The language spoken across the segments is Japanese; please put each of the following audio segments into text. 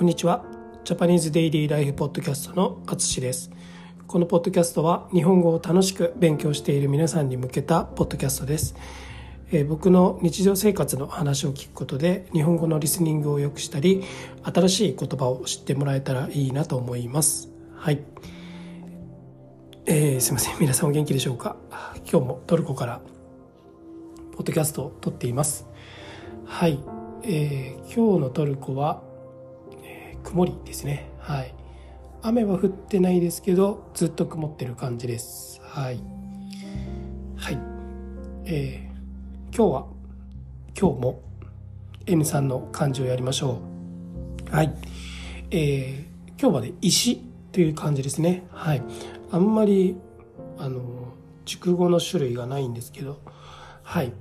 こんにちは。ジャパニーズデイリーライフポッドキャストのあつしです。このポッドキャストは日本語を楽しく勉強している皆さんに向けたポッドキャストです。えー僕の日常生活の話を聞くことで日本語のリスニングを良くしたり新しい言葉を知ってもらえたらいいなと思います。はい。えーすいません。皆さんお元気でしょうか？今日もトルコからポッドキャストを撮っています。はい。えー今日のトルコは、曇りですね。はい。雨は降ってないですけど、ずっと曇ってる感じです。はい。はい。えー今日は、今日も N さんの漢字をやりましょう。はい。えー今日はね、石という感じですね。はい。あんまり、あの、熟語の種類がないんですけど、はい。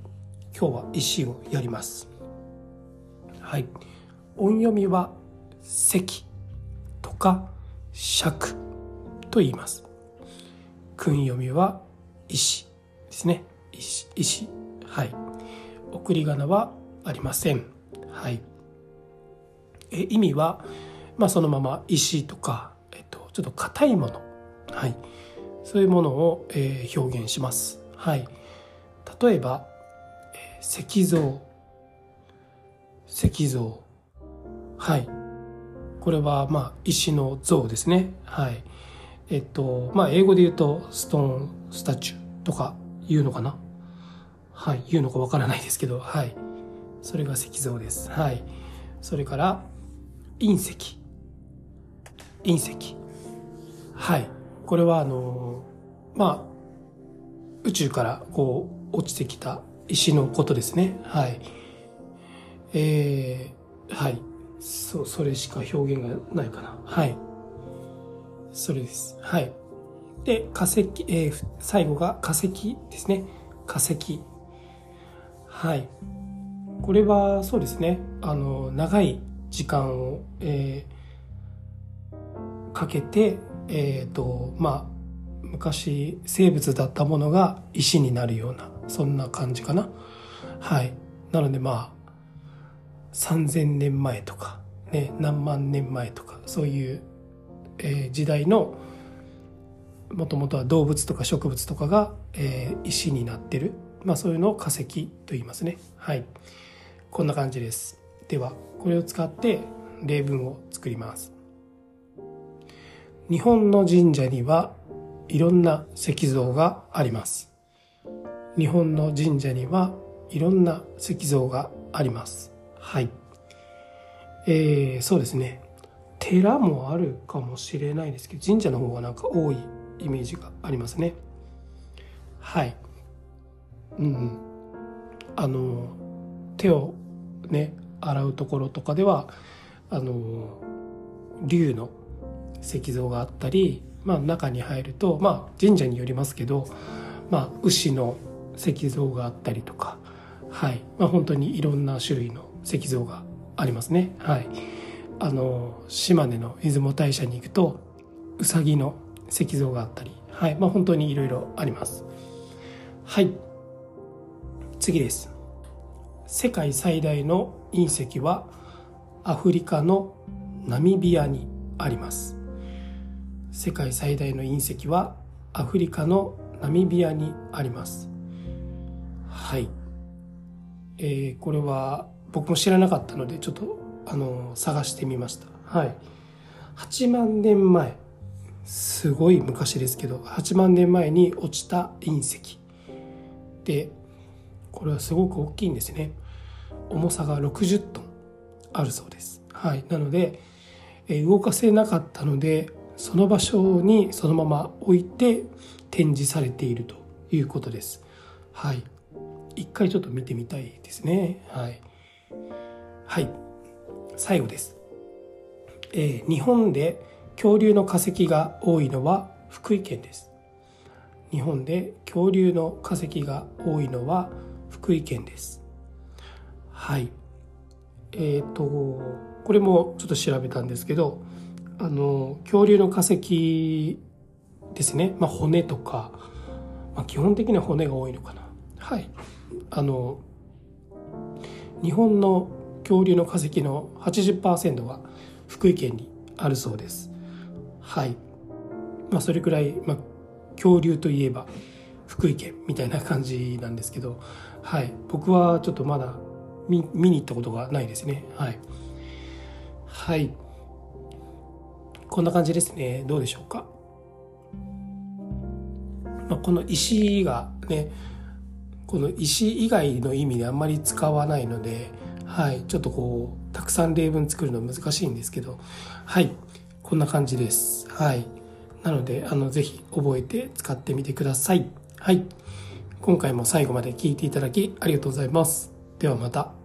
今日は石をやります。はい。音読みは、石とか尺と言います。訓読みは、石ですね。石、石。はい。送り仮名はありません。はい。え意味は、まあそのまま石とか、えっと、ちょっと硬いもの。はい。そういうものを、えー表現します。はい。例えば、えー石像。石像。はい。これは、まあ、石の像ですね。はい。えっと、まあ、英語で言うと、ストーンスタチューとか言うのかな？はい。言うのかわからないですけど、はい。それが石像です。はい。それから、隕石。隕石。はい。これは、あの、まあ、宇宙からこう落ちてきた石のことですね。はい。えー、はい。そう、それしか表現がないかな。はい。それです。はい。で、化石、えー最後が化石ですね。化石。はい。これはそうですね。あの、長い時間を、えーかけて、えっ、と、まあ、昔生物だったものが石になるような、そんな感じかな。はい。なのでまあ、3000年前とか、ね、何万年前とか、そういう、えー時代の、もともとは動物とか植物とかが、えー石になってる。まあそういうのを化石と言いますね。はい。こんな感じです。では、これを使って例文を作ります。日本の神社にはいろんな石像があります。日本の神社にはいろんな石像があります。はい。えー、そうですね。寺もあるかもしれないですけど、神社の方がなんか多いイメージがありますね。はい。うん。あの、手をね、洗うところとかでは、あの、竜の石像があったり、まあ中に入ると、まあ神社によりますけど、まあ牛の石像があったりとか、はい。まあ本当にいろんな種類の石像がありますね。はい。あの、島根の出雲大社に行くと、うさぎの石像があったり、はい。まあ本当にいろいろあります。はい。次です。世界最大の隕石はアフリカのナミビアにあります。世界最大の隕石はアフリカのナミビアにあります。はい。えーこれは僕も知らなかったのでちょっとあの探してみました。はい。8万年前、すごい昔ですけど、8万年前に落ちた隕石。で、これはすごく大きいんですね。重さが60トンあるそうです。はい。なので、え動かせなかったので、その場所にそのまま置いて展示されているということです。はい。一回ちょっと見てみたいですね。はい。はい。最後です。えー日本で恐竜の化石が多いのは福井県です。日本で恐竜の化石が多いのは福井県です。はい。えっ、と、これもちょっと調べたんですけど、あの、恐竜の化石ですね。まあ、骨とか、まあ、基本的には骨が多いのかな。はい。あの、日本の恐竜の化石の80%は福井県にあるそうです。はい。まあそれくらい、まあ、恐竜といえば福井県みたいな感じなんですけどはい。僕はちょっとまだ見に行ったことがないですね。はい。はい。こんな感じですね。どうでしょうか、まあ、この石がねこの石以外の意味であんまり使わないので、はい、ちょっとこうたくさん例文作るの難しいんですけどはいこんな感じです。はい。なのであのぜひ覚えて使ってみてください。はい。今回も最後まで聞いていただきありがとうございます。ではまた。